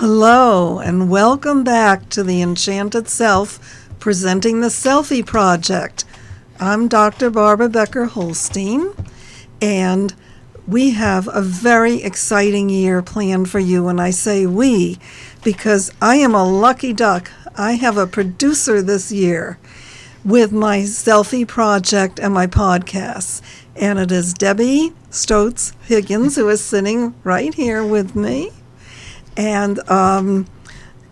Hello, and welcome back to the Enchanted Self presenting the Selfie Project. I'm Dr. Barbara Becker Holstein, and we have a very exciting year planned for you. And I say we because I am a lucky duck. I have a producer this year with my selfie project and my podcasts. And it is Debbie Stolz Higgins, who is sitting right here with me and um,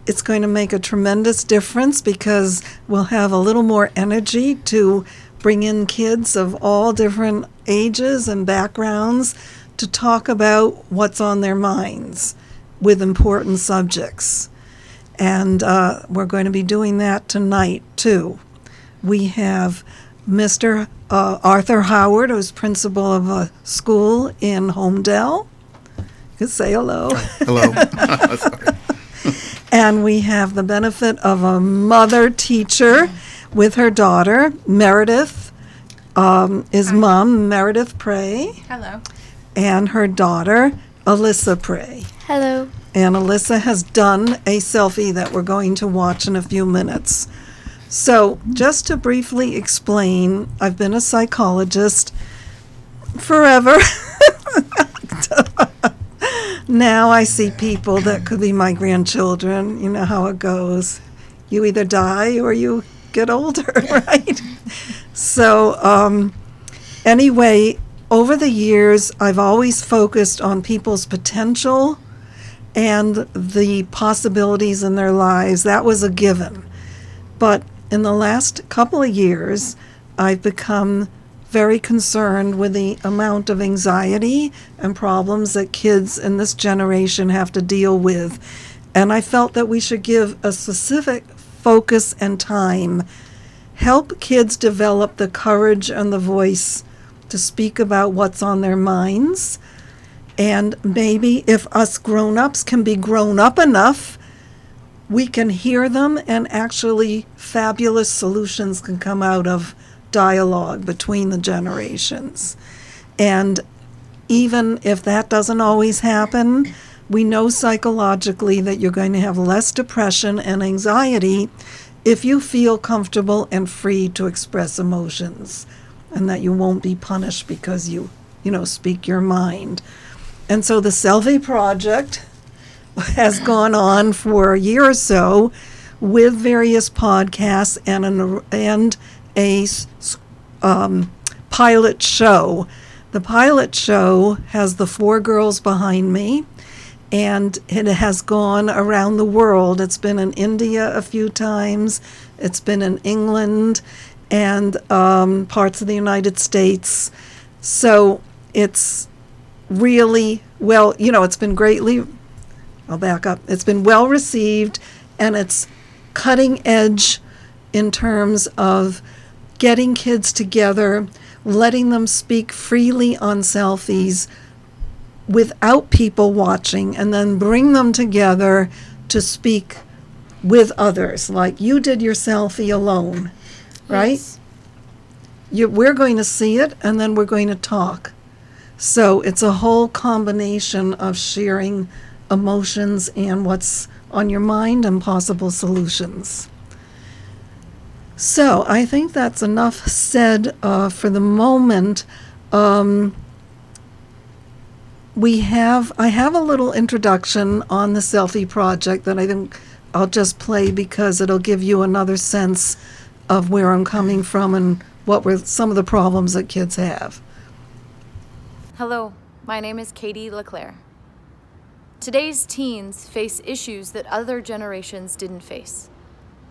it's going to make a tremendous difference because we'll have a little more energy to bring in kids of all different ages and backgrounds to talk about what's on their minds with important subjects. And uh, we're going to be doing that tonight, too. We have Mr. Uh, Arthur Howard, who's principal of a school in could say hello. Hello. Sorry. And we have the benefit of a mother teacher with her daughter, Meredith, um, is mom, Meredith Pray, Hello. and her daughter, Alyssa Pray. Hello. And Alyssa has done a selfie that we're going to watch in a few minutes. So, just to briefly explain, I've been a psychologist forever. Now I see people that could be my grandchildren. You know how it goes. You either die or you get older, right? So, um, anyway, over the years, I've always focused on people's potential and the possibilities in their lives. That was a given. But in the last couple of years, I've become very concerned with the amount of anxiety and problems that kids in this generation have to deal with. And I felt that we should give a specific focus and time, help kids develop the courage and the voice to speak about what's on their minds. And maybe if us grown ups can be grown up enough, we can hear them and actually fabulous solutions can come out of dialogue between the generations. And even if that doesn't always happen, we know psychologically that you're going to have less depression and anxiety if you feel comfortable and free to express emotions and that you won't be punished because you, you know, speak your mind. And so the Selfie Project has gone on for a year or so with various podcasts and an, and a um, pilot show. The pilot show has the four girls behind me, and it has gone around the world. It's been in India a few times, it's been in England, and um, parts of the United States. So it's really well, you know, it's been greatly, I'll back up, it's been well received, and it's cutting edge in terms of getting kids together, letting them speak freely on selfies without people watching, and then bring them together to speak with others, like you did your selfie alone, right? Yes. You, we're going to see it, and then we're going to talk. So it's a whole combination of sharing emotions and what's on your mind and possible solutions. So I think that's enough said uh, for the moment. Um, we have I have a little introduction on the selfie project that I think I'll just play because it'll give you another sense of where I'm coming from and what were some of the problems that kids have. Hello, my name is Katie LeClaire. Today's teens face issues that other generations didn't face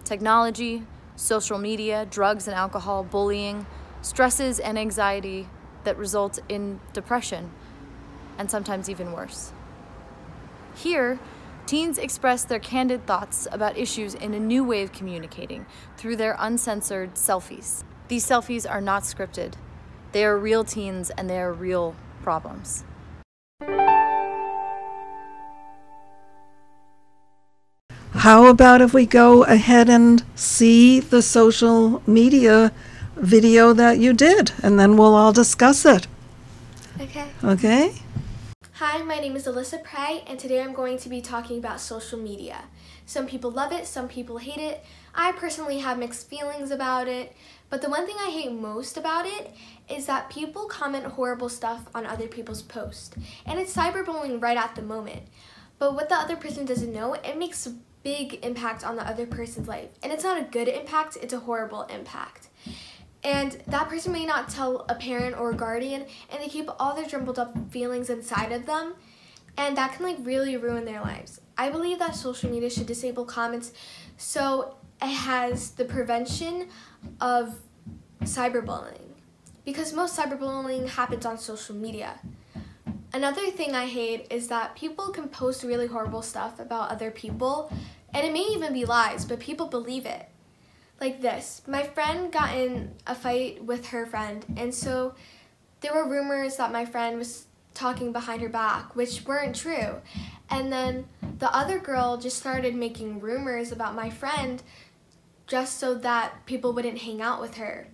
technology, social media, drugs and alcohol, bullying, stresses and anxiety that result in depression, and sometimes even worse. Here, teens express their candid thoughts about issues in a new way of communicating through their uncensored selfies. These selfies are not scripted. They are real teens and they are real problems. How about if we go ahead and see the social media video that you did and then we'll all discuss it, Okay. okay? Hi, my name is Alyssa Pray, and today I'm going to be talking about social media. Some people love it, some people hate it. I personally have mixed feelings about it, but the one thing I hate most about it is that people comment horrible stuff on other people's posts, and it's cyberbullying right at the moment. But what the other person doesn't know, it makes big impact on the other person's life. And it's not a good impact, it's a horrible impact. And that person may not tell a parent or a guardian, and they keep all their jumbled up feelings inside of them, and that can like really ruin their lives. I believe that social media should disable comments so it has the prevention of cyberbullying because most cyberbullying happens on social media. Another thing I hate is that people can post really horrible stuff about other people, and it may even be lies, but people believe it like this. My friend got in a fight with her friend, and so there were rumors that my friend was talking behind her back, which weren't true. And then the other girl just started making rumors about my friend just so that people wouldn't hang out with her.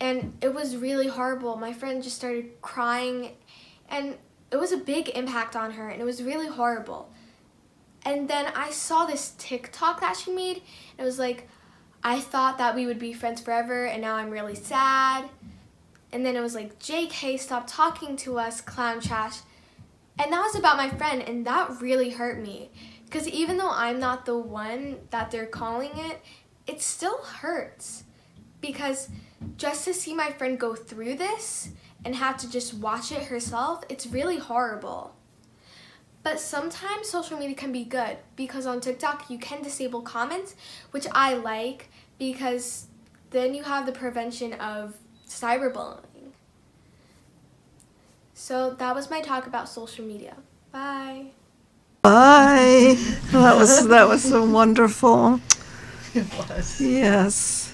And it was really horrible. My friend just started crying, and it was a big impact on her, and it was really horrible. And then I saw this TikTok that she made. and It was like, I thought that we would be friends forever, and now I'm really sad. And then it was like, JK, stop talking to us, clown trash. And that was about my friend, and that really hurt me. Because even though I'm not the one that they're calling it, it still hurts. Because just to see my friend go through this and have to just watch it herself, it's really horrible. But sometimes social media can be good because on TikTok you can disable comments, which I like because then you have the prevention of cyberbullying. So that was my talk about social media. Bye. Bye. That was that was so wonderful. It was. Yes.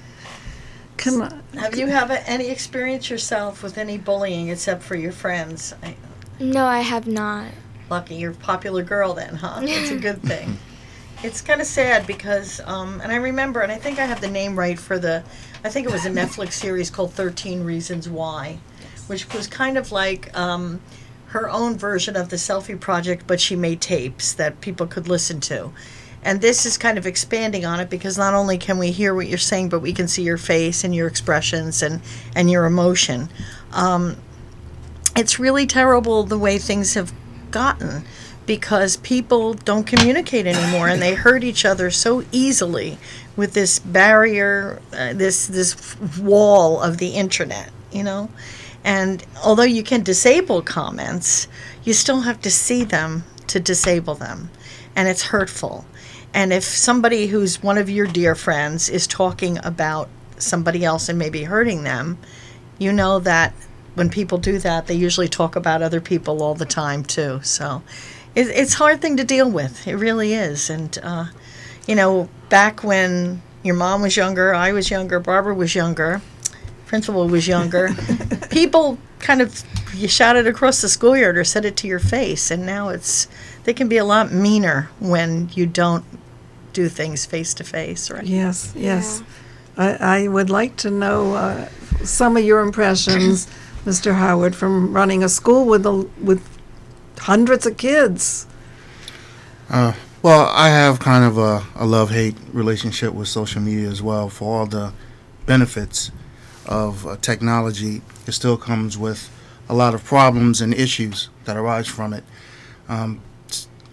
Can I, Have you have any experience yourself with any bullying except for your friends? I, No, I have not. lucky you're a popular girl then, huh? It's a good thing. It's kind of sad because, um, and I remember, and I think I have the name right for the, I think it was a Netflix series called 13 Reasons Why, which was kind of like um, her own version of the Selfie Project, but she made tapes that people could listen to. And this is kind of expanding on it because not only can we hear what you're saying, but we can see your face and your expressions and, and your emotion. Um, it's really terrible the way things have gotten because people don't communicate anymore and they hurt each other so easily with this barrier uh, this this wall of the internet you know? And although you can disable comments you still have to see them to disable them. And it's hurtful and if somebody who's one of your dear friends is talking about somebody else and maybe hurting them you know that when people do that, they usually talk about other people all the time too. So it, it's a hard thing to deal with. It really is. And, uh, you know, back when your mom was younger, I was younger, Barbara was younger, Principal was younger, people kind of you shouted across the schoolyard or said it to your face. And now it's, they can be a lot meaner when you don't do things face to face, right? yes, yes. I, I would like to know uh, some of your impressions, Mr. Howard, from running a school with a, with hundreds of kids. Uh, well, I have kind of a, a love hate relationship with social media as well. For all the benefits of uh, technology, it still comes with a lot of problems and issues that arise from it. Um, it's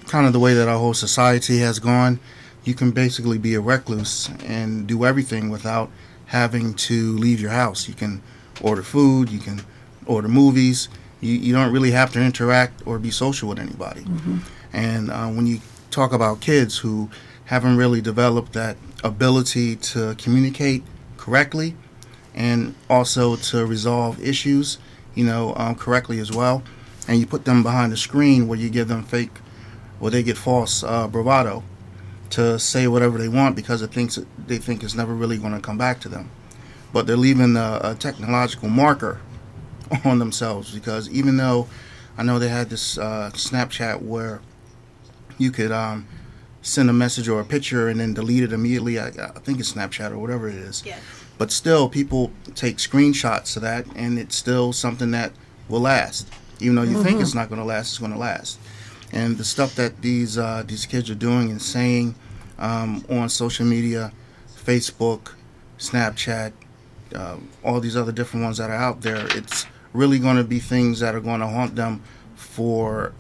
kind of the way that our whole society has gone. You can basically be a recluse and do everything without having to leave your house. You can order food, you can order movies. You, you don't really have to interact or be social with anybody. And uh, when you talk about kids who haven't really developed that ability to communicate correctly and also to resolve issues, you know, um, correctly as well, and you put them behind a screen where you give them fake or they get false uh, bravado to say whatever they want because it thinks they think it's never really going to come back to them. But they're leaving a, a technological marker on themselves because even though I know they had this uh, Snapchat where you could um, send a message or a picture and then delete it immediately. I, I think it's Snapchat or whatever it is. Yeah. But still, people take screenshots of that, and it's still something that will last. Even though you think it's not going to last, it's going to last. And the stuff that these uh, these kids are doing and saying um, on social media, Facebook, Snapchat, uh, all these other different ones that are out there, it's really going to be things that are going to haunt them for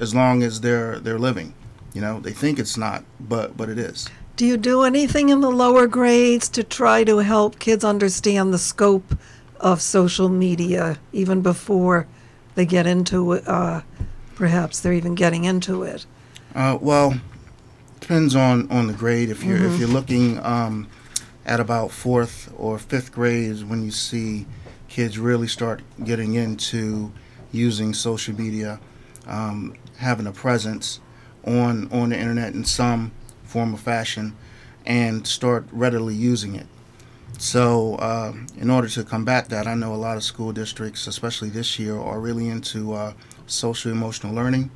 as long as they're they're living. You know, they think it's not, but but it is. Do you do anything in the lower grades to try to help kids understand the scope of social media even before they get into? Uh, perhaps they're even getting into it. Uh, well, depends on on the grade. If you're if you're looking um, at about fourth or fifth grade is when you see kids really start getting into using social media, um, having a presence on on the internet in some form or fashion, and start readily using it. So, uh, in order to combat that, I know a lot of school districts, especially this year, are really into uh, social emotional learning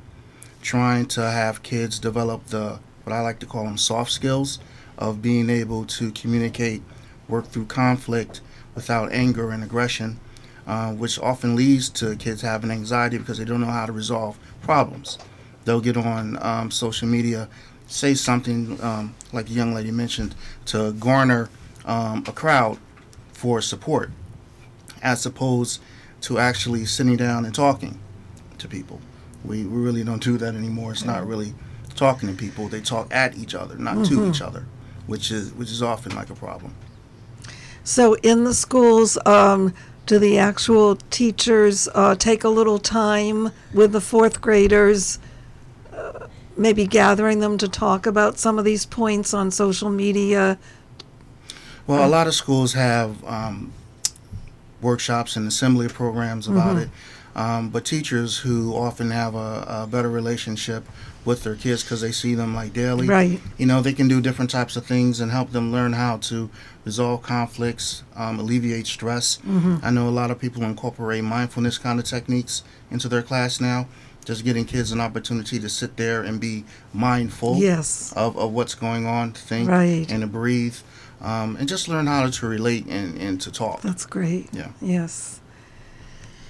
trying to have kids develop the what I like to call them soft skills of being able to communicate, work through conflict without anger and aggression, uh, which often leads to kids having anxiety because they don't know how to resolve problems. They'll get on um, social media, say something um, like a young lady mentioned to garner um, a crowd for support, as opposed to actually sitting down and talking to people. We, we really don't do that anymore. It's not really talking to people. They talk at each other, not to each other, which is which is often like a problem. So, in the schools, um, do the actual teachers uh, take a little time with the fourth graders, uh, maybe gathering them to talk about some of these points on social media? Well, a lot of schools have um, workshops and assembly programs about it, um, but teachers who often have a, a better relationship with their kids because they see them like daily. Right. You know, they can do different types of things and help them learn how to resolve conflicts, um, alleviate stress. I know a lot of people incorporate mindfulness kind of techniques into their class now. Just getting kids an opportunity to sit there and be mindful Yes. of, of what's going on, to think Right. and to breathe, um, and just learn how to relate and, and to talk. That's great. Yeah. Yes.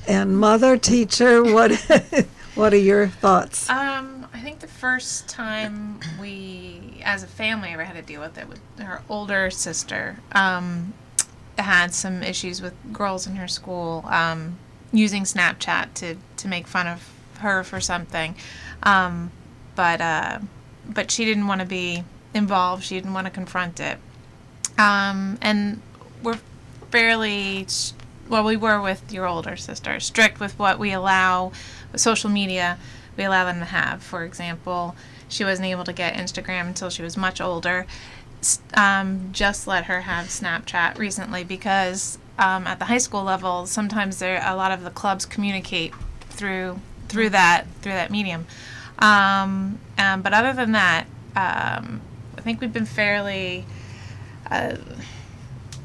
And mother, teacher, what what are your thoughts? Um, I think the first time we, as a family, ever had to deal with it with her older sister, um, had some issues with girls in her school um, using Snapchat to, to make fun of her for something. Um, but uh, but she didn't want to be involved. She didn't want to confront it. Um, and we're fairly well. We were with your older sister, strict with what we allow social media. We allow them to have. For example, she wasn't able to get Instagram until she was much older. Um, just let her have Snapchat recently because um, at the high school level, sometimes there a lot of the clubs communicate through through that through that medium. Um, um, but other than that, um, I think we've been fairly. Uh,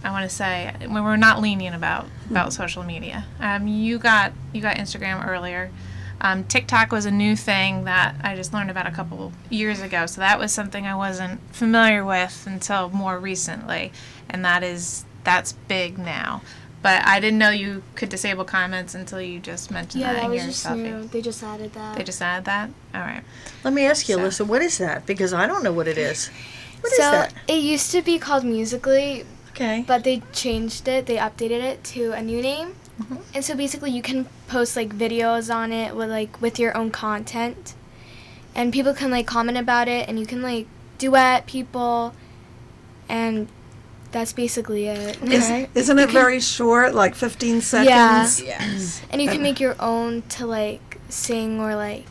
I want to say we were not lenient about about social media. Um, you got you got Instagram earlier. Um, TikTok was a new thing that I just learned about a couple years ago, so that was something I wasn't familiar with until more recently, and that is that's big now. But I didn't know you could disable comments until you just mentioned Yeah, that that in was your just selfie. new. They just added that. They just added that. All right. Let me ask you, So- Alyssa, what is that? Because I don't know what it is. What is so that? it used to be called Musical.ly, Okay. but they changed it. They updated it to a new name. Mm-hmm. And so basically, you can post like videos on it with like with your own content, and people can like comment about it, and you can like duet people, and that's basically it. Okay. Isn't it very short, like 15 seconds? Yes. And you can make your own to like sing or like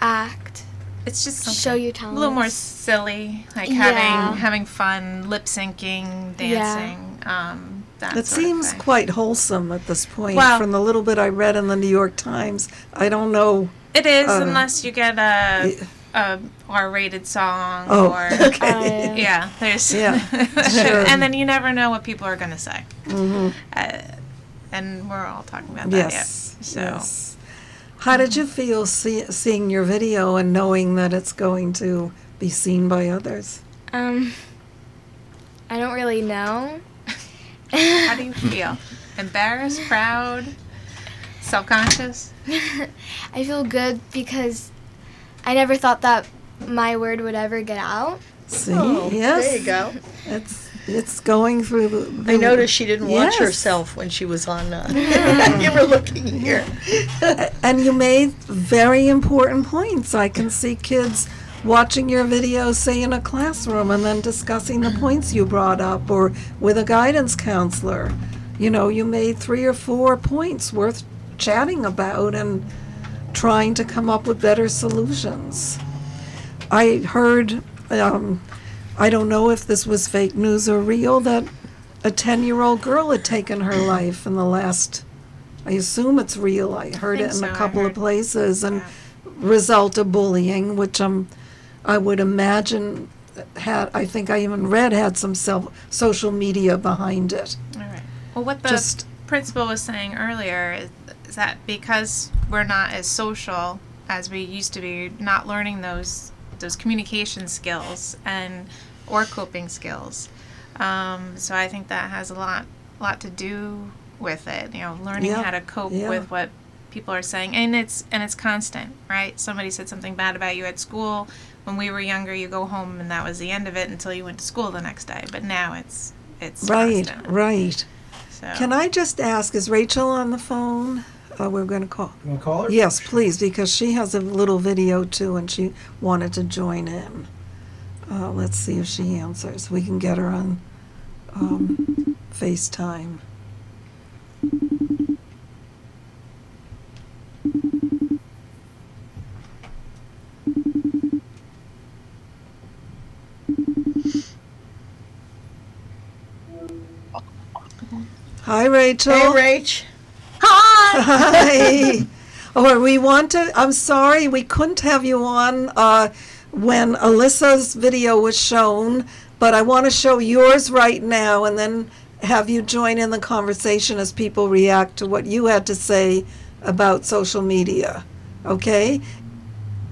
act, It's just something show your a little more silly, like Yeah. having having fun, lip syncing, dancing. Um, that It sort of seems quite wholesome at this point. Well- From the little bit I read in the New York Times, I don't know. It is uh, unless you get a, Yeah. a R-rated song Oh, or okay. Uh, yeah, there's Yeah, sure. and then you never know what people are gonna say. mm-hmm. Uh, and we're all talking about that. Yes. Yeah. So yes. How did you feel see, seeing your video and knowing that it's going to be seen by others? Um, I don't really know. how do you feel? Embarrassed, proud? Self conscious? I feel good because I never thought that my word would ever get out. See, Oh, yes, There you go. It's it's going through. The, I noticed she didn't watch Yes. herself when she was on. Uh, you were looking here. And you made very important points. I can see kids watching your videos, say in a classroom, and then discussing the points you brought up, or with a guidance counselor. You know, you made three or four points worth chatting about and trying to come up with better solutions. I heard, um, I don't know if this was fake news or real, that a 10 year old girl had taken her life in the last I assume it's real. I heard think it in so. a I couple of places, and result of bullying, which um, I would imagine had. I think I even read had some self social media behind it. All right. Well, what the Just- principal was saying earlier is that because we're not as social as we used to be, not learning those those communication skills and or coping skills. Um, so I think that has a lot lot to do with it. You know, learning Yeah, how to cope yeah. with what people are saying, and it's and it's constant, right? Somebody said something bad about you at school. When we were younger, you go home and that was the end of it until you went to school the next day. But now it's it's Right, constant. right. So. Can I just ask? Is Rachel on the phone? Uh, we're going to call. You want to call her? Yes, please, because she has a little video too, and she wanted to join in. Uh, let's see if she answers. We can get her on um, FaceTime. Hi, Rachel. Hey, Rach. Hi. Or we want to, I'm sorry, we couldn't have you on uh, when Alyssa's video was shown, but I want to show yours right now and then have you join in the conversation as people react to what you had to say about social media. Okay?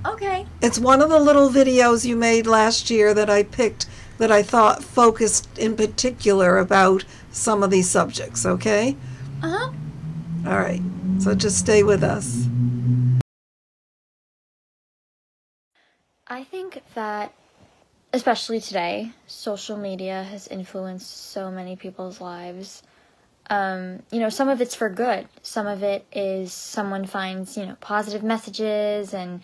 Okay. It's one of the little videos you made last year that I picked that I thought focused in particular about some of these subjects, okay? Uh huh. All right. So just stay with us. I think that, especially today, social media has influenced so many people's lives. Um, you know, some of it's for good. Some of it is someone finds, you know, positive messages and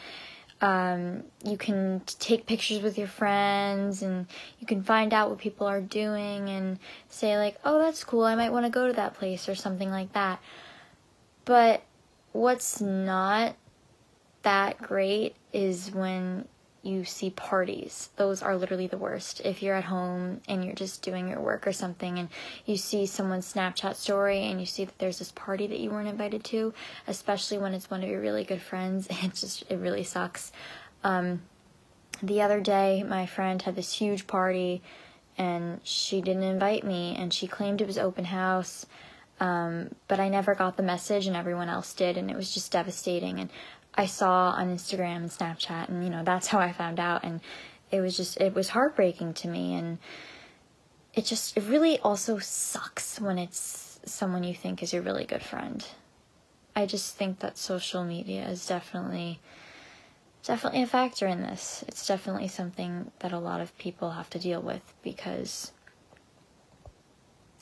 um, you can take pictures with your friends and you can find out what people are doing and say, like, oh, that's cool. I might want to go to that place or something like that. But what's not that great is when you see parties. Those are literally the worst. If you're at home and you're just doing your work or something and you see someone's Snapchat story and you see that there's this party that you weren't invited to, especially when it's one of your really good friends, it just it really sucks. Um, the other day, my friend had this huge party and she didn't invite me and she claimed it was open house. Um, but I never got the message and everyone else did and it was just devastating and I saw on Instagram and Snapchat and you know that's how I found out and it was just it was heartbreaking to me and it just it really also sucks when it's someone you think is your really good friend. I just think that social media is definitely definitely a factor in this. It's definitely something that a lot of people have to deal with because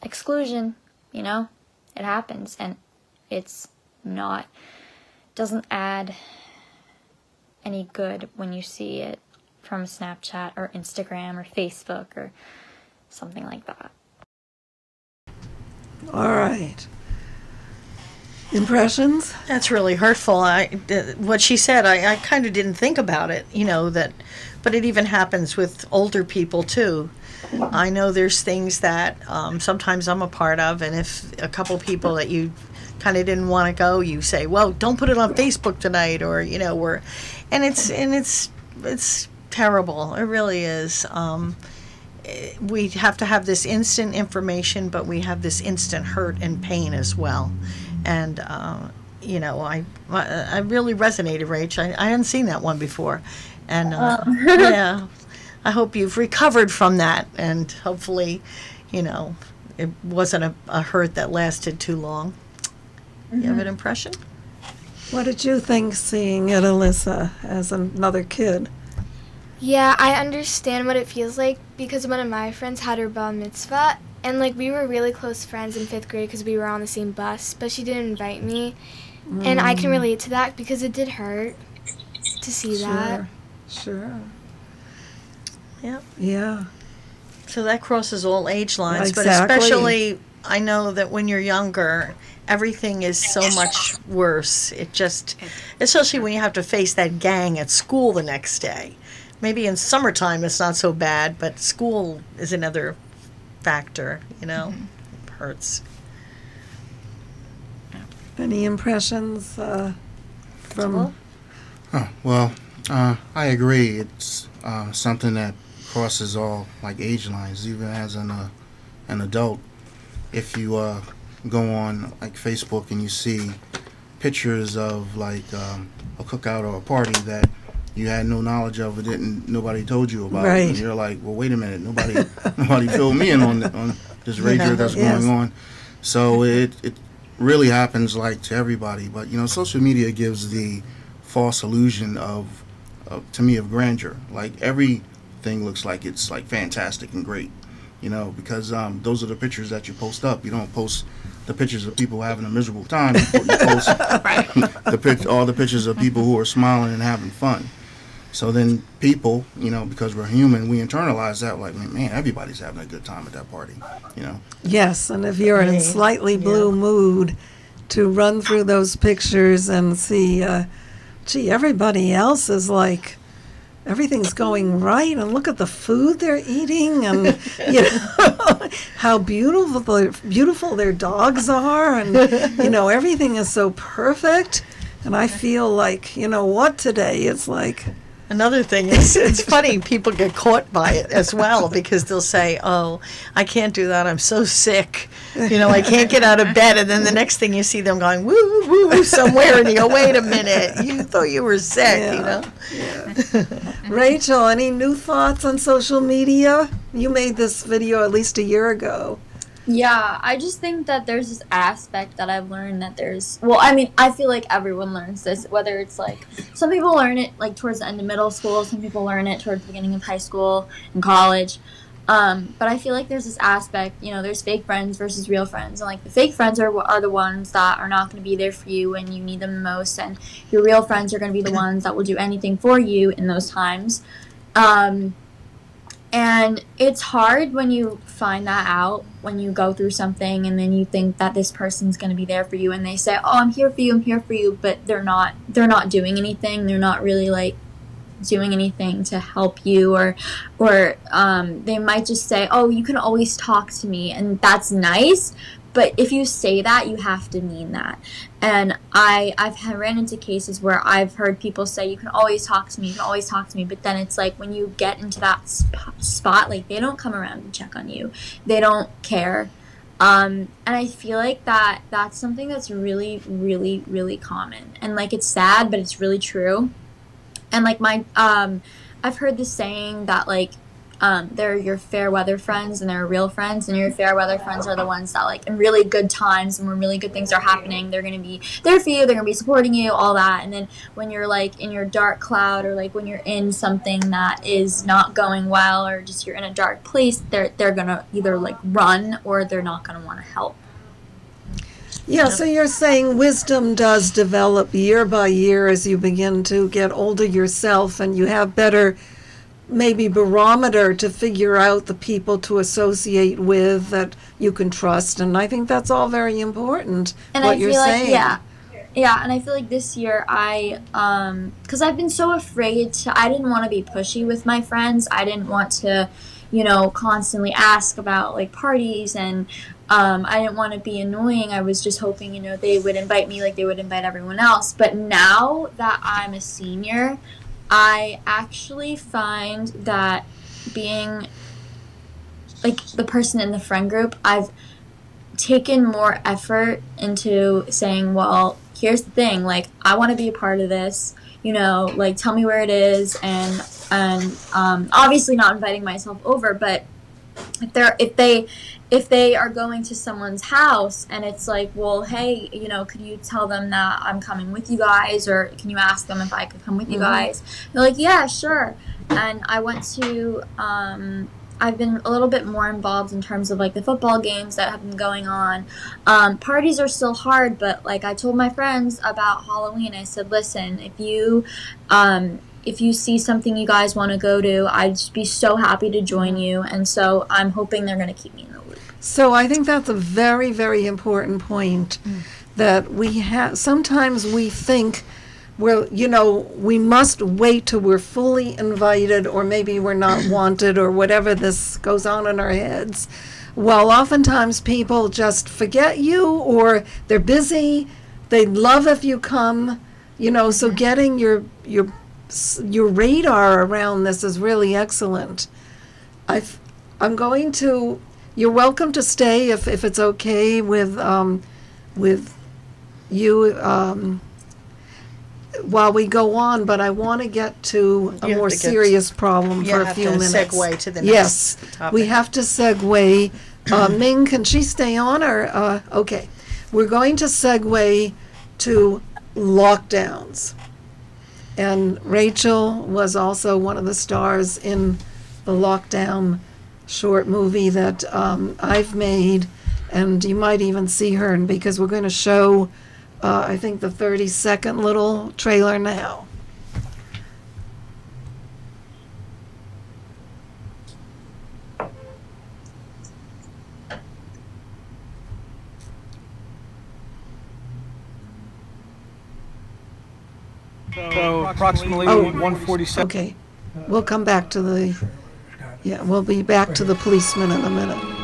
exclusion, you know, it happens and it's not doesn't add any good when you see it from Snapchat or Instagram or Facebook or something like that. All right. Impressions? That's really hurtful. I, th- what she said, I, I kind of didn't think about it, you know, that, but it even happens with older people too. I know there's things that um, sometimes I'm a part of, and if a couple people that you kind of didn't want to go, you say, well, don't put it on Facebook tonight, or, you know, we're, and it's, and it's, it's terrible. It really is. Um, eh, we have to have this instant information, but we have this instant hurt and pain as well. And uh, you know, I I really resonated, Rach. I, I hadn't seen that one before, and uh, yeah, I hope you've recovered from that, and hopefully, you know, it wasn't a, a hurt that lasted too long. You have an mm-hmm. impression? What did you think seeing it, Alyssa, as another kid? Yeah, I understand what it feels like because one of my friends had her bar mitzvah, and like we were really close friends in fifth grade because we were on the same bus, but she didn't invite me, and I can mm. relate to that because it did hurt to see that. Sure. Sure. Yep. Yeah. So that crosses all age lines, but especially I know that when you're younger, everything is so much worse. It just, especially when you have to face that gang at school the next day. Maybe in summertime it's not so bad, but school is another factor. You know, it hurts. Any impressions uh, from? Oh, well, uh, I agree. It's uh, something that crosses all like age lines, even as an uh, an adult. If you uh, go on like Facebook and you see pictures of like um, a cookout or a party that you had no knowledge of, or didn't nobody told you about, Right. and you're like, well, wait a minute, nobody nobody filled me in on on this rager that's Yes. going on. So it it really happens like to everybody. But you know, social media gives the false illusion of, of to me of grandeur. Like everything looks like it's like fantastic and great, you know, because um, those are the pictures that you post up. You don't post the pictures of people having a miserable time. You po- you post the pic- all the pictures of people who are smiling and having fun. So then people, you know, because we're human, we internalize that like, man, everybody's having a good time at that party, you know. Yes, and if you're in Right. slightly blue mood, to run through those pictures and see, uh, gee, everybody else is like, everything's going right, and look at the food they're eating, and you know how beautiful their, beautiful their dogs are, and you know everything is so perfect. And I feel like, you know what, today it's like, Another thing is, it's funny, people get caught by it as well because they'll say, Oh, I can't do that. I'm so sick. You know, I can't get out of bed. And then the next thing you see them going, woo, woo, woo, somewhere. And you go, Wait a minute. You thought you were sick, you Yeah. know? Rachel, any new thoughts on social media? You made this video at least a year ago. Yeah, I just think that there's this aspect that I've learned that there's well, I mean, I feel like everyone learns this, whether it's like some people learn it like towards the end of middle school, some people learn it towards the beginning of high school and college. Um, but I feel like there's this aspect, you know, there's fake friends versus real friends, and like the fake friends are are the ones that are not going to be there for you when you need them the most, and your real friends are going to be the ones that will do anything for you in those times. Um, and it's hard when you find that out when you go through something and then you think that this person's going to be there for you and they say, "Oh, I'm here for you. I'm here for you," but they're not they're not doing anything. They're not really like doing anything to help you or or um, they might just say, "Oh, you can always talk to me." And that's nice, but if you say that, you have to mean that. And I I've ran into cases where I've heard people say you can always talk to me, you can always talk to me, but then it's like when you get into that sp- spot, like they don't come around and check on you, they don't care. Um, and I feel like that that's something that's really, really, really common. And like it's sad, but it's really true. And like my um, I've heard this saying that like um, they're your fair weather friends and they're real friends and your fair weather friends are the ones that like in really good times and when really good things are happening they're to be there for you they're to be supporting you all that. And then when you're like in your dark cloud or like when you're in something that is not going well or just you're in a dark place they're they're to either like run or they're not to want to help. Yeah, so you're saying wisdom does develop year by year as you begin to get older yourself and you have better maybe barometer to figure out the people to associate with that you can trust and I think that's all very important and what I you're feel saying. like yeah, yeah, and I feel like this year I um because I've been so afraid to I didn't want to be pushy with my friends. I didn't want to, you know, constantly ask about like parties and um, I didn't want to be annoying. I was just hoping, you know, they would invite me like they would invite everyone else. But now that I'm a senior, I actually find that being like the person in the friend group, I've taken more effort into saying, well, here's the thing, like I want to be a part of this. You know, like tell me where it is, and and um, obviously not inviting myself over, but if they're if they if they are going to someone's house and it's like well hey you know could you tell them that i'm coming with you guys? Or can you ask them if i could come with you guys? They're like yeah sure. And i went to um, i've been a little bit more involved in terms of like the football games that have been going on. Um, parties are still hard but like i told my friends about halloween. I said listen if you um, if you see something you guys want to go to, I'd just be so happy to join you. And so I'm hoping they're going to keep me in the loop. So I think that's a very, very important point mm. that we have. Sometimes we think, well, you know, we must wait till we're fully invited, or maybe we're not wanted, or whatever this goes on in our heads. Well, oftentimes people just forget you, or they're busy. They'd love if you come, you know. So getting your your s- your radar around this is really excellent. I've, I'm going to. You're welcome to stay if, if it's okay with um, with you um, while we go on. But I want to get to a You have more to get- serious problem for a have few to minutes. segue to the yes, next topic. we have to segue. Uh, Ming, can she stay on or uh, okay? We're going to segue to lockdowns. And Rachel was also one of the stars in the lockdown short movie that um, I've made. And you might even see her, because we're going to show, uh, I think, the 30 second little trailer now. So approximately Oh. 147. Okay, we'll come back to the, yeah, we'll be back to the policeman in a minute.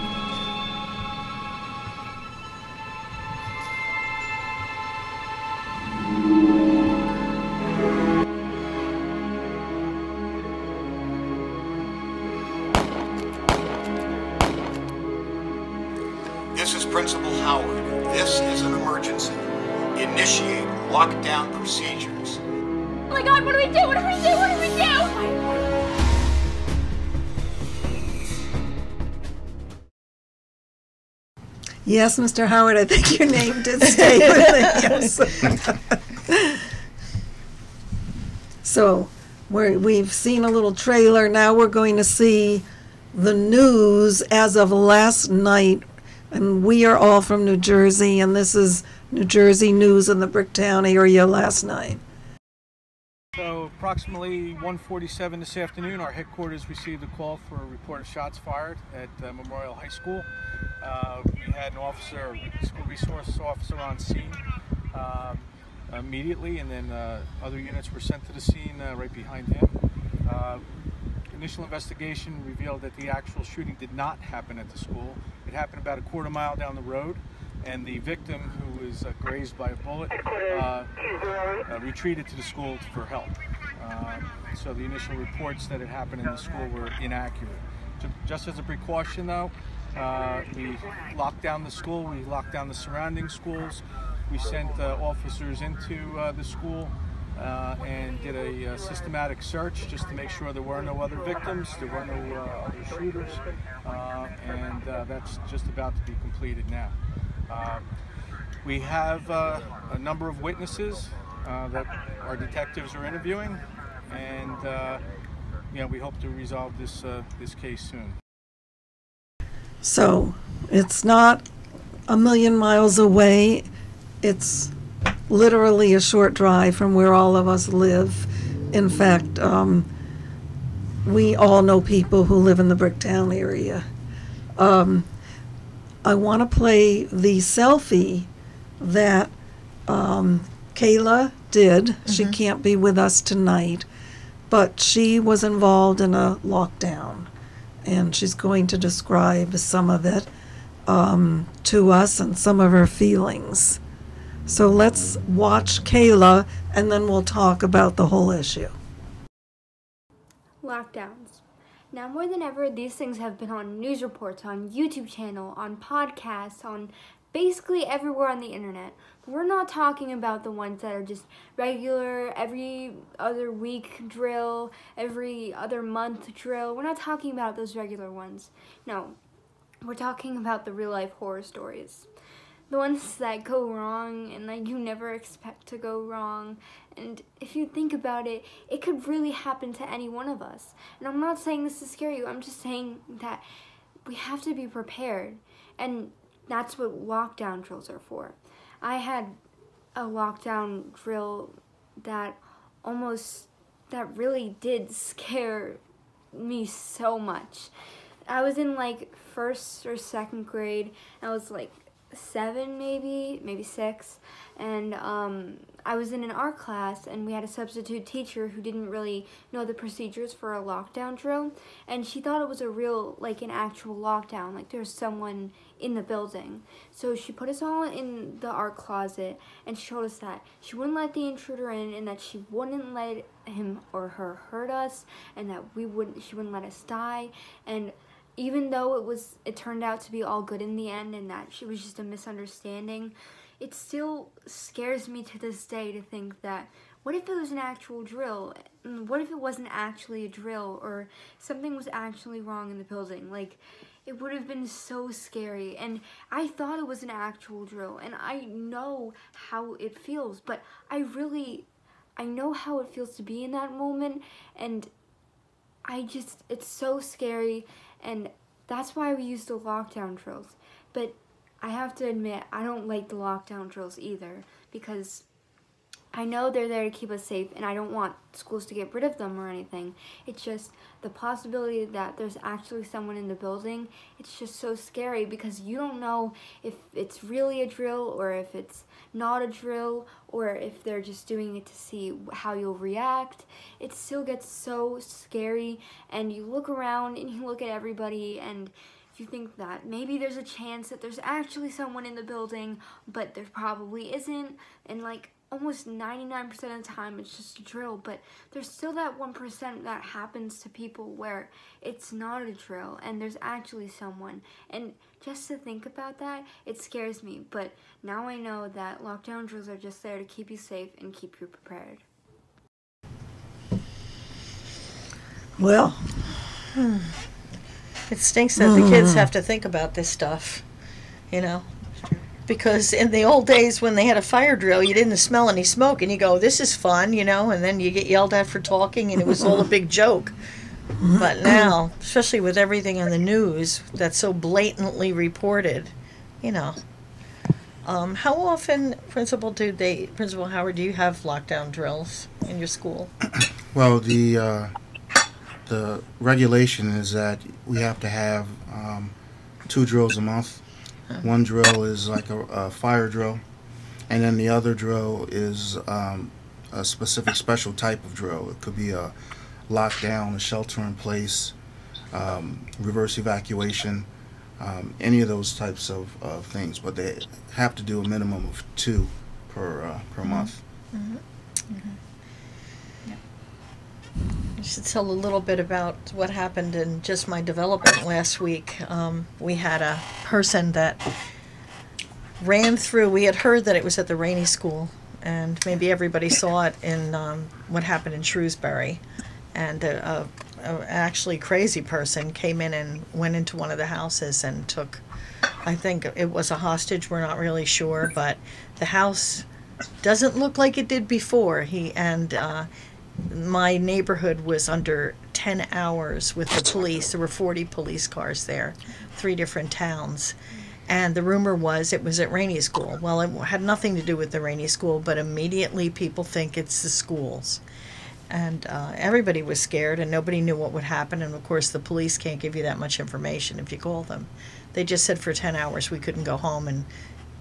Yes, Mr. Howard, I think your name did stay with it, yes. So, we're, we've seen a little trailer, now we're going to see the news as of last night. And we are all from New Jersey, and this is New Jersey news in the Bricktown area last night. So approximately 1.47 this afternoon, our headquarters received a call for a report of shots fired at uh, Memorial High School. Uh, we had an officer, school resource officer on scene um, immediately, and then uh, other units were sent to the scene uh, right behind him. Uh, initial investigation revealed that the actual shooting did not happen at the school. It happened about a quarter mile down the road, and the victim, who was uh, grazed by a bullet, uh, uh, retreated to the school for help. Um, so the initial reports that it happened in the school were inaccurate. Ju- Just as a precaution, though, uh, we locked down the school. We locked down the surrounding schools. We sent uh, officers into uh, the school uh, and did a uh, systematic search just to make sure there were no other victims, there were no uh, other shooters, uh, and uh, that's just about to be completed now. Uh, we have uh, a number of witnesses uh, that our detectives are interviewing, and uh, you know we hope to resolve this uh, this case soon. So it's not a million miles away. It's literally a short drive from where all of us live. In fact, um, we all know people who live in the Bricktown area. Um, I want to play the selfie that um, Kayla did. She can't be with us tonight, but she was involved in a lockdown and she's going to describe some of it um, to us and some of her feelings. So let's watch Kayla and then we'll talk about the whole issue. Lockdowns. Now more than ever, these things have been on news reports, on YouTube channel, on podcasts, on basically everywhere on the internet. We're not talking about the ones that are just regular, every other week drill, every other month drill. We're not talking about those regular ones. No, we're talking about the real life horror stories. The ones that go wrong and that you never expect to go wrong. And if you think about it, it could really happen to any one of us. And I'm not saying this to scare you, I'm just saying that we have to be prepared. And that's what lockdown drills are for. I had a lockdown drill that almost that really did scare me so much. I was in like first or second grade. I was like seven maybe, maybe six, and um, I was in an art class and we had a substitute teacher who didn't really know the procedures for a lockdown drill, and she thought it was a real like an actual lockdown, like there's someone in the building. So she put us all in the art closet and she told us that she wouldn't let the intruder in and that she wouldn't let him or her hurt us and that we wouldn't she wouldn't let us die. And even though it was it turned out to be all good in the end and that she was just a misunderstanding, it still scares me to this day to think that what if it was an actual drill? What if it wasn't actually a drill or something was actually wrong in the building? Like it would have been so scary and I thought it was an actual drill and I know how it feels but I really I know how it feels to be in that moment and I just it's so scary and that's why we use the lockdown drills. But I have to admit I don't like the lockdown drills either because I know they're there to keep us safe and I don't want schools to get rid of them or anything. It's just the possibility that there's actually someone in the building. It's just so scary because you don't know if it's really a drill or if it's not a drill or if they're just doing it to see how you'll react. It still gets so scary and you look around and you look at everybody and you think that maybe there's a chance that there's actually someone in the building, but there probably isn't. And like almost 99% of the time it's just a drill, but there's still that 1% that happens to people where it's not a drill and there's actually someone. And just to think about that, it scares me. But now I know that lockdown drills are just there to keep you safe and keep you prepared. Well, hmm. It stinks that the kids have to think about this stuff, you know? Because in the old days when they had a fire drill, you didn't smell any smoke and you go, this is fun, you know? And then you get yelled at for talking and it was all a big joke. But now, especially with everything on the news that's so blatantly reported, you know. Um, how often, Principal, do they, Principal Howard, do you have lockdown drills in your school? Well, the uh, the regulation is that we have to have um, two drills a month. One drill is like a, a fire drill, and then the other drill is um, a specific special type of drill. It could be a lockdown, a shelter in place, um, reverse evacuation, um, any of those types of, of things. But they have to do a minimum of two per uh, per month. I should tell a little bit about what happened in just my development last week. Um, we had a person that ran through, we had heard that it was at the Rainey School, and maybe everybody saw it in um, what happened in Shrewsbury. And a, a, a actually crazy person came in and went into one of the houses and took, I think it was a hostage, we're not really sure, but the house doesn't look like it did before. He and uh, my neighborhood was under 10 hours with the police. There were 40 police cars there, three different towns. And the rumor was it was at Rainey School. Well, it had nothing to do with the Rainey School, but immediately people think it's the schools. And uh, everybody was scared, and nobody knew what would happen. And of course, the police can't give you that much information if you call them. They just said for 10 hours we couldn't go home and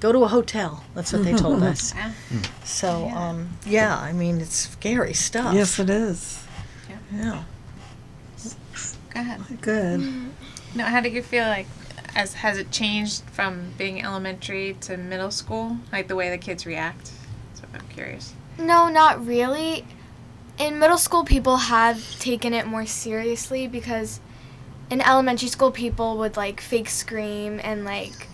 go to a hotel. That's what they told us. Yeah. So, um, yeah, I mean, it's scary stuff. yes, it is. Yeah. Go ahead. Good. No, how did you feel like? As has it changed from being elementary to middle school? Like the way the kids react. So I'm curious. No, not really. In middle school, people have taken it more seriously because in elementary school, people would like fake scream and like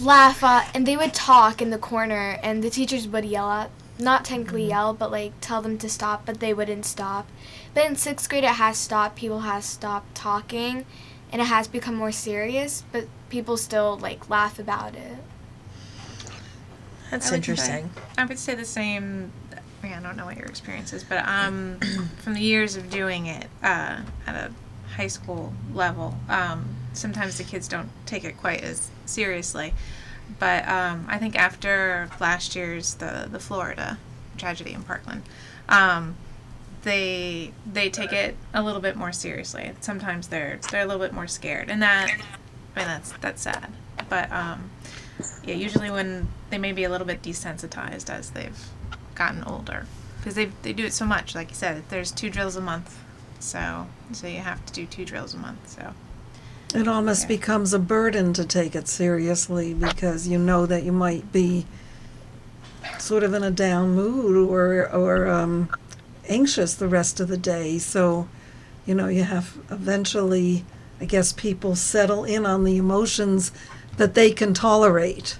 laugh at, and they would talk in the corner, and the teachers would yell at, not technically yell, but like tell them to stop, but they wouldn't stop. But in sixth grade, it has stopped. People has stopped talking, and it has become more serious. But people still like laugh about it. That's I would interesting. Say, I would say the same. I, mean, I don't know what your experience is, but um, from the years of doing it uh, at a high school level, um, sometimes the kids don't take it quite as seriously. But um, I think after last year's the the Florida tragedy in Parkland, um, they they take it a little bit more seriously. Sometimes they're they're a little bit more scared, and that I mean that's that's sad. But um, yeah, usually when they may be a little bit desensitized as they've gotten older, because they they do it so much. Like you said, there's two drills a month, so so you have to do two drills a month. So It almost becomes a burden to take it seriously because you know that you might be sort of in a down mood or or um, anxious the rest of the day. So, you know, you have eventually, I guess, people settle in on the emotions that they can tolerate.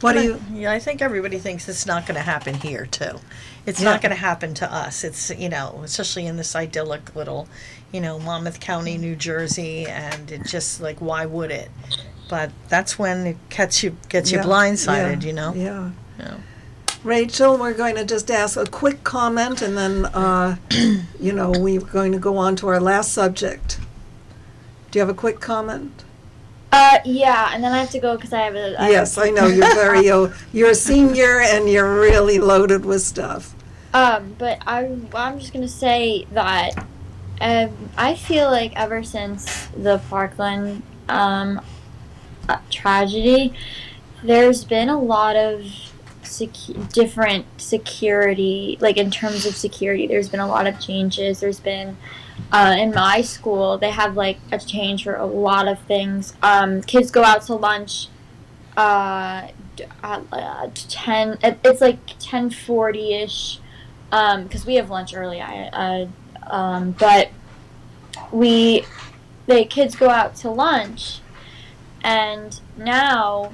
What do you? Yeah, I think everybody thinks it's not going to happen here too. It's Yeah. not going to happen to us. It's you know, especially in this idyllic little, you know, Monmouth County, New Jersey, and it just like why would it? But that's when it gets you gets you Yeah, blindsided. yeah, You know. Yeah. Yeah. Rachel, we're going to just ask a quick comment and then, uh, you know, we're going to go on to our last subject. Do you have a quick comment? Uh, yeah, and then I have to go because I have a. I Yes, I know, you're very, uh, you're a senior and you're really loaded with stuff. Um, but I, I'm just gonna say that um, I feel like ever since the Parkland um, uh, tragedy, there's been a lot of secu- different security, like in terms of security. There's been a lot of changes. There's been uh, in my school they have like a change for a lot of things. Um, kids go out to lunch. Uh, at, uh, ten. it- It's like ten forty ish because we have lunch early. I, uh, um, but we, the kids go out to lunch, and now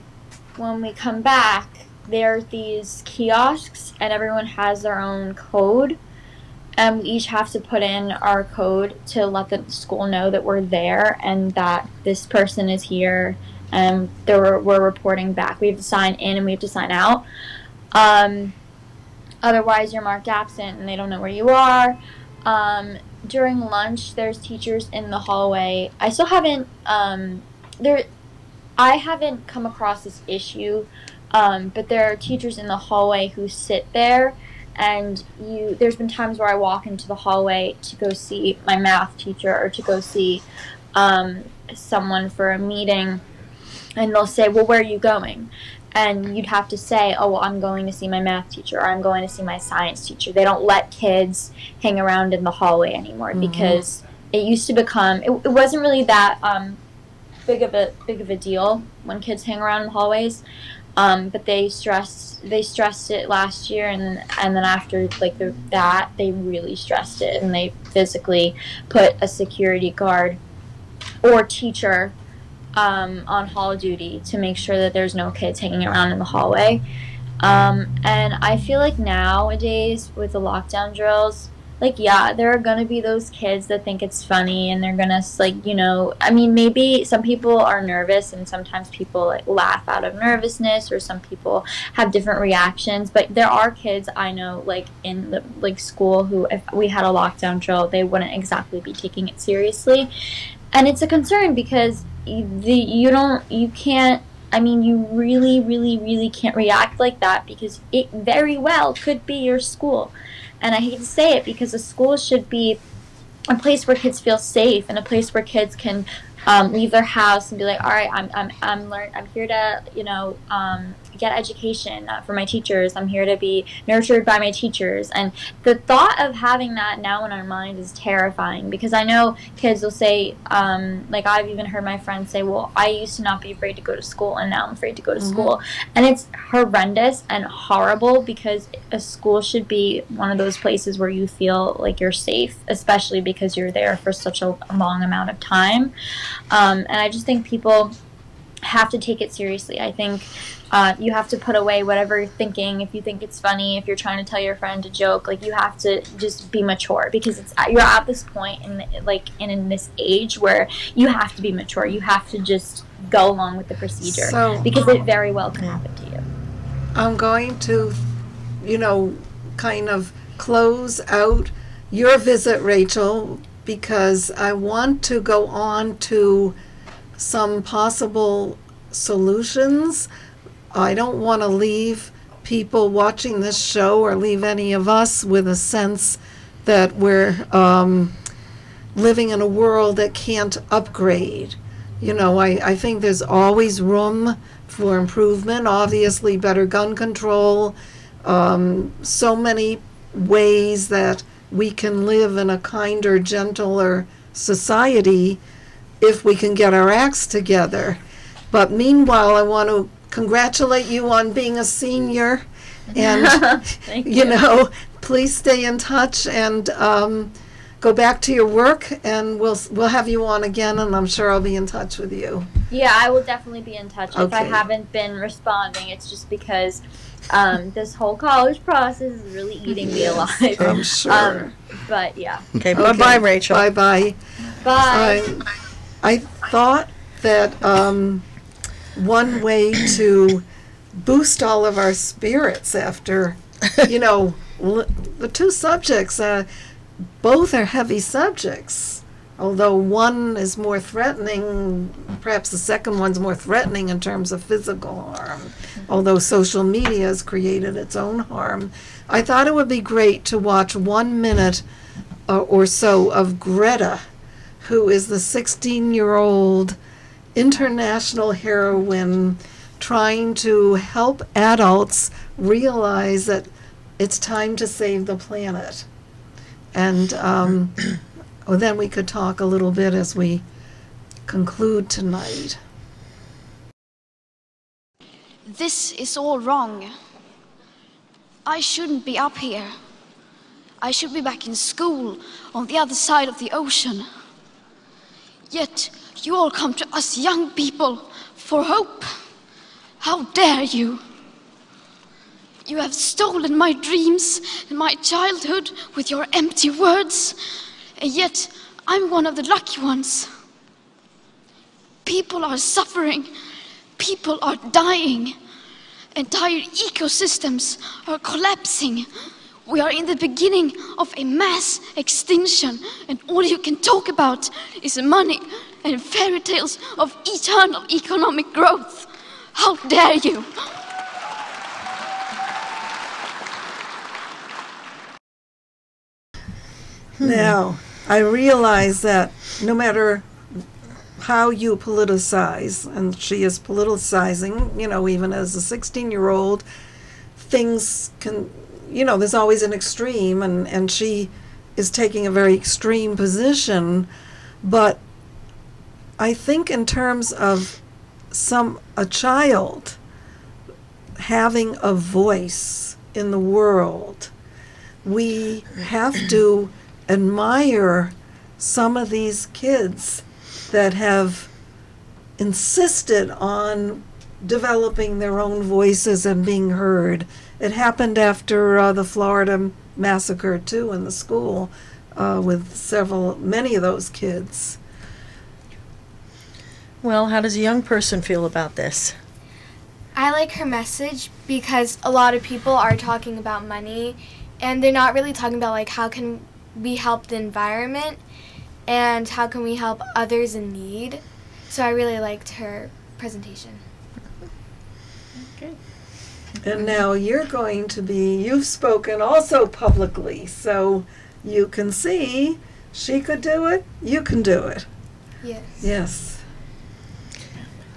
when we come back, there are these kiosks, and everyone has their own code. And we each have to put in our code to let the school know that we're there and that this person is here and they're, we're reporting back. We have to sign in and we have to sign out. Um, Otherwise, you're marked absent and they don't know where you are. Um, during lunch, there's teachers in the hallway. I still haven't um, there. I haven't come across this issue, um, but there are teachers in the hallway who sit there, and you. There's been times where I walk into the hallway to go see my math teacher or to go see um, someone for a meeting, and they'll say, "Well, where are you going?" and you'd have to say, "Oh, well, I'm going to see my math teacher or I'm going to see my science teacher." They don't let kids hang around in the hallway anymore Mhm. because it used to become it, it wasn't really that um, big of a big of a deal when kids hang around in the hallways. Um, but they stressed they stressed it last year, and and then after like the, that, they really stressed it, and they physically put a security guard or teacher um, on hall duty to make sure that there's no kids hanging around in the hallway. Um, and I feel like nowadays with the lockdown drills, like yeah, there are gonna be those kids that think it's funny and they're gonna like you know, I mean maybe some people are nervous and sometimes people like laugh out of nervousness or some people have different reactions. But there are kids I know like in the like school who if we had a lockdown drill, they wouldn't exactly be taking it seriously and it's a concern because the you don't you can't I mean you really really really can't react like that because it very well could be your school and I hate to say it because a school should be a place where kids feel safe and a place where kids can um, leave their house and be like all right I'm I'm I'm learn I'm here to you know um, get education uh, from my teachers I'm here to be nurtured by my teachers and the thought of having that now in our mind is terrifying because I know kids will say, um, like I've even heard my friends say, well, I used to not be afraid to go to school and now I'm afraid to go to Mhm. school. And it's horrendous and horrible because a school should be one of those places where you feel like you're safe, especially because you're there for such a long amount of time. Um, and I just think people have to take it seriously. I think uh, you have to put away whatever you're thinking. If you think it's funny, if you're trying to tell your friend a joke, like you have to just be mature because it's you're at this point in like in, in this age where you have to be mature. You have to just go along with the procedure So- because it very well can happen to you. I'm going to, you know, kind of close out your visit, Rachel, because I want to go on to some possible solutions. I don't want to leave people watching this show or leave any of us with a sense that we're um, living in a world that can't upgrade. You know, I, I think there's always room for improvement. Obviously, better gun control, um, so many ways that we can live in a kinder, gentler society if we can get our acts together. But meanwhile, I want to congratulate you on being a senior. And, Thank you know, please stay in touch and um, go back to your work, and we'll we'll have you on again, and I'm sure I'll be in touch with you. Yeah, I will definitely be in touch. If I Okay. haven't been responding, it's just because um, this whole college process is really eating me alive. I'm sure. Um, but yeah. Okay, bye-bye, Rachel. Bye bye. Bye. I, I thought that um, one way to boost all of our spirits after, you know, l- the two subjects, uh, both are heavy subjects. Although one is more threatening, perhaps the second one's more threatening in terms of physical harm. Although social media has created its own harm, I thought it would be great to watch one minute uh, or so of Greta who is the 16 year old international heroine trying to help adults realize that it's time to save the planet. And um, well, then we could talk a little bit as we conclude tonight. This is all wrong. I shouldn't be up here. I should be back in school on the other side of the ocean. Yet you all come to us young people for hope. How dare you? You have stolen my dreams and my childhood with your empty words, and yet I'm one of the lucky ones. People are suffering, people are dying, entire ecosystems are collapsing. We are in the beginning of a mass extinction, and all you can talk about is money and fairy tales of eternal economic growth. How dare you! Hmm. Now, I realize that no matter how you politicize, and she is politicizing, you know, even as a 16 year old, things can, you know, there's always an extreme, and, and she is taking a very extreme position. But I think, in terms of some, a child having a voice in the world, we have to admire some of these kids that have insisted on developing their own voices and being heard. It happened after uh, the Florida massacre, too, in the school uh, with several, many of those kids. Well, how does a young person feel about this? I like her message because a lot of people are talking about money and they're not really talking about like how can we help the environment and how can we help others in need. So I really liked her presentation. Okay. And now you're going to be, you've spoken also publicly, so you can see she could do it, you can do it. Yes. Yes.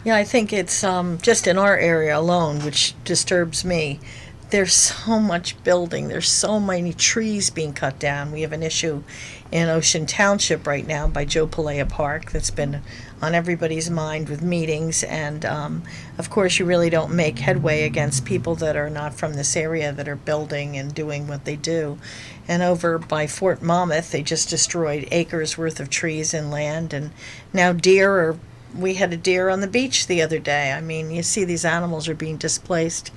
Yeah, I think it's um, just in our area alone, which disturbs me. There's so much building. There's so many trees being cut down. We have an issue in Ocean Township right now by Joe Palaia Park that's been on everybody's mind with meetings. And um, of course, you really don't make headway against people that are not from this area that are building and doing what they do. And over by Fort Monmouth, they just destroyed acres worth of trees and land, and now deer are we had a deer on the beach the other day. I mean, you see these animals are being displaced.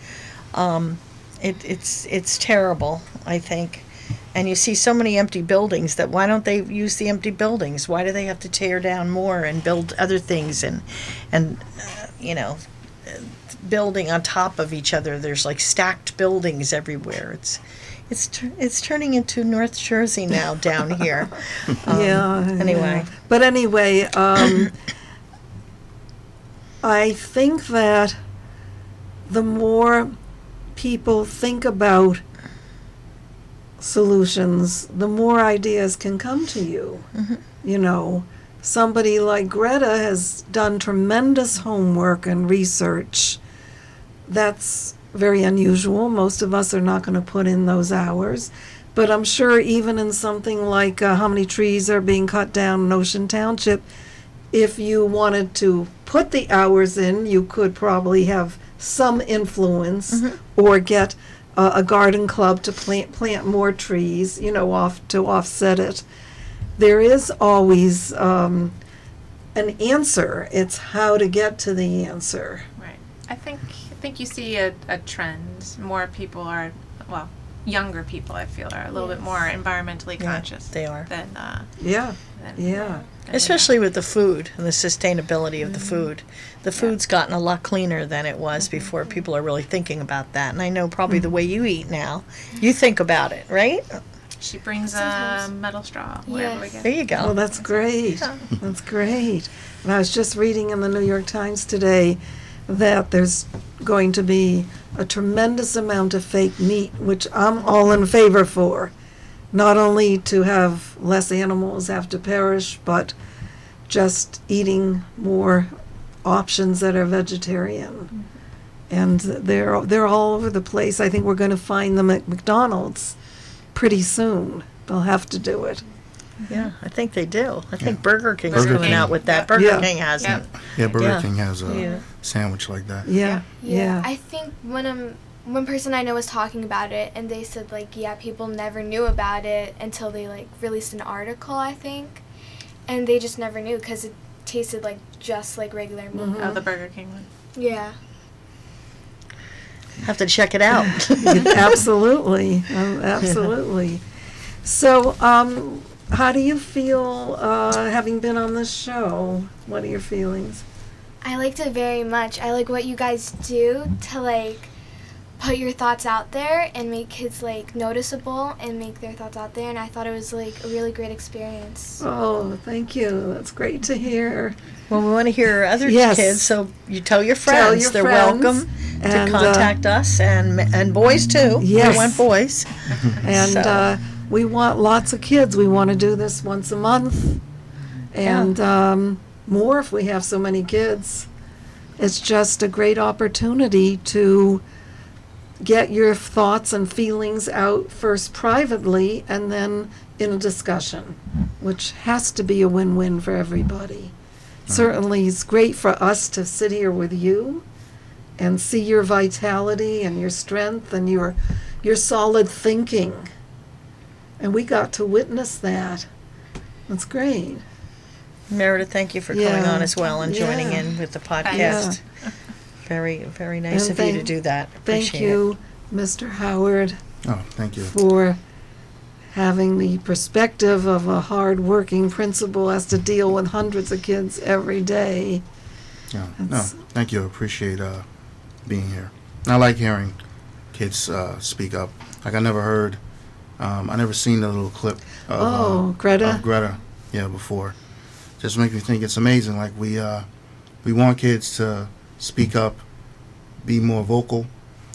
Um, it, it's it's terrible. I think, and you see so many empty buildings. That why don't they use the empty buildings? Why do they have to tear down more and build other things and and uh, you know building on top of each other? There's like stacked buildings everywhere. It's it's tur- it's turning into North Jersey now down here. Um, yeah. Anyway. yeah. But anyway, um, I think that the more people think about solutions, the more ideas can come to you. You know, somebody like Greta has done tremendous homework and research. That's very unusual. Most of us are not going to put in those hours. But I'm sure even in something like uh, how many trees are being cut down in Ocean Township, if you wanted to put the hours in, you could probably have some influence or get uh, a garden club to plant plant more trees, you know, off to offset it. There is always um, an answer. It's how to get to the answer. Right. I think I think you see a, a trend. More people are well, younger people I feel are a little bit more environmentally Yeah, conscious. they are. Than uh, Yeah, than, yeah. Especially with the food and the sustainability of the mm-hmm. food. The food's gotten a lot cleaner than it was mm-hmm. before. People are really thinking about that. And I know probably the mm-hmm. way you eat now, you think about it, right? She brings a metal straw wherever we Yes. get. There you Oh, go. that's great. That's great. And I was just reading in the New York Times today that there's going to be a tremendous amount of fake meat, which I'm all in favor for. Not only to have less animals have to perish, but just eating more options that are vegetarian. And they're they're all over the place. I think we're going to find them at McDonald's pretty soon. They'll have to do it. Yeah, I think they do. I think Burger King's Burger coming King. out with that. Burger Yeah. King hasn't. Yeah, Burger Yeah. King has a Yeah. sandwich like that. Yeah, yeah. I think when um one person I know was talking about it and they said like yeah people never knew about it until they like released an article I think, and they just never knew because it tasted like just like regular meat. Oh, the Burger King one. Yeah. Have to check it out. absolutely, um, absolutely. So, um, how do you feel uh, having been on this show? What are your feelings? I liked it very much. I like what you guys do to like put your thoughts out there and make kids like noticeable and make their thoughts out there and I thought it was like a really great experience. Oh, thank you. That's great to hear. well, we want to hear other Yes. kids, so you tell your friends. Tell your They're friends, welcome and, to uh, contact us and and boys too. Yes. We want boys. And So- uh, we want lots of kids. We want to do this once a month, and um, more if we have so many kids. It's just a great opportunity to get your thoughts and feelings out first privately and then in a discussion, which has to be a win-win for everybody. Certainly, it's great for us to sit here with you and see your vitality and your strength and your your solid thinking. And we got to witness that. That's great. Meredith, thank you for coming Yeah. on as well and joining Yeah. in with the podcast. Very, very nice And of you to thank- do that. Thank Appreciate it. you, Mr. Howard, Oh, thank you. for having the perspective of a hard-working principal has to deal with hundreds of kids every day. Yeah, no, That's- thank you. I appreciate uh, being here. I like hearing kids uh, speak up. Like I never heard, um, I never seen the little clip of, Oh, uh, Greta? of Greta, yeah, before. Just make me think it's amazing. Like we uh, we want kids to speak up, be more vocal.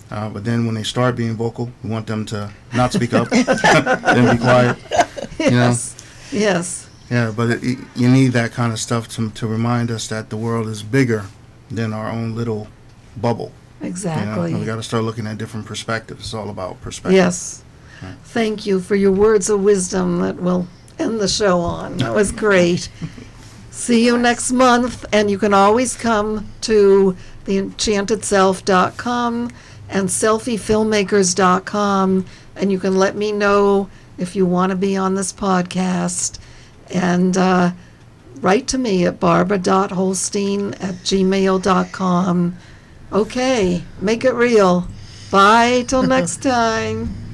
Uh, but then when they start being vocal, we want them to not speak up, then be quiet. You know? Yes, yes, Yeah, but it, it- you need that kind of stuff to to remind us that the world is bigger than our own little bubble. You know? exactly. We got to start looking at different perspectives. It's all about perspective. Yes. Thank you for your words of wisdom that we'll end the show on. That was great. See you next month, and you can always come to theenchantedself.com and selfiefilmmakers.com, and you can let me know if you want to be on this podcast. And uh, write to me at barbara.holstein at gmail.com. Okay, make it real. Bye till next time.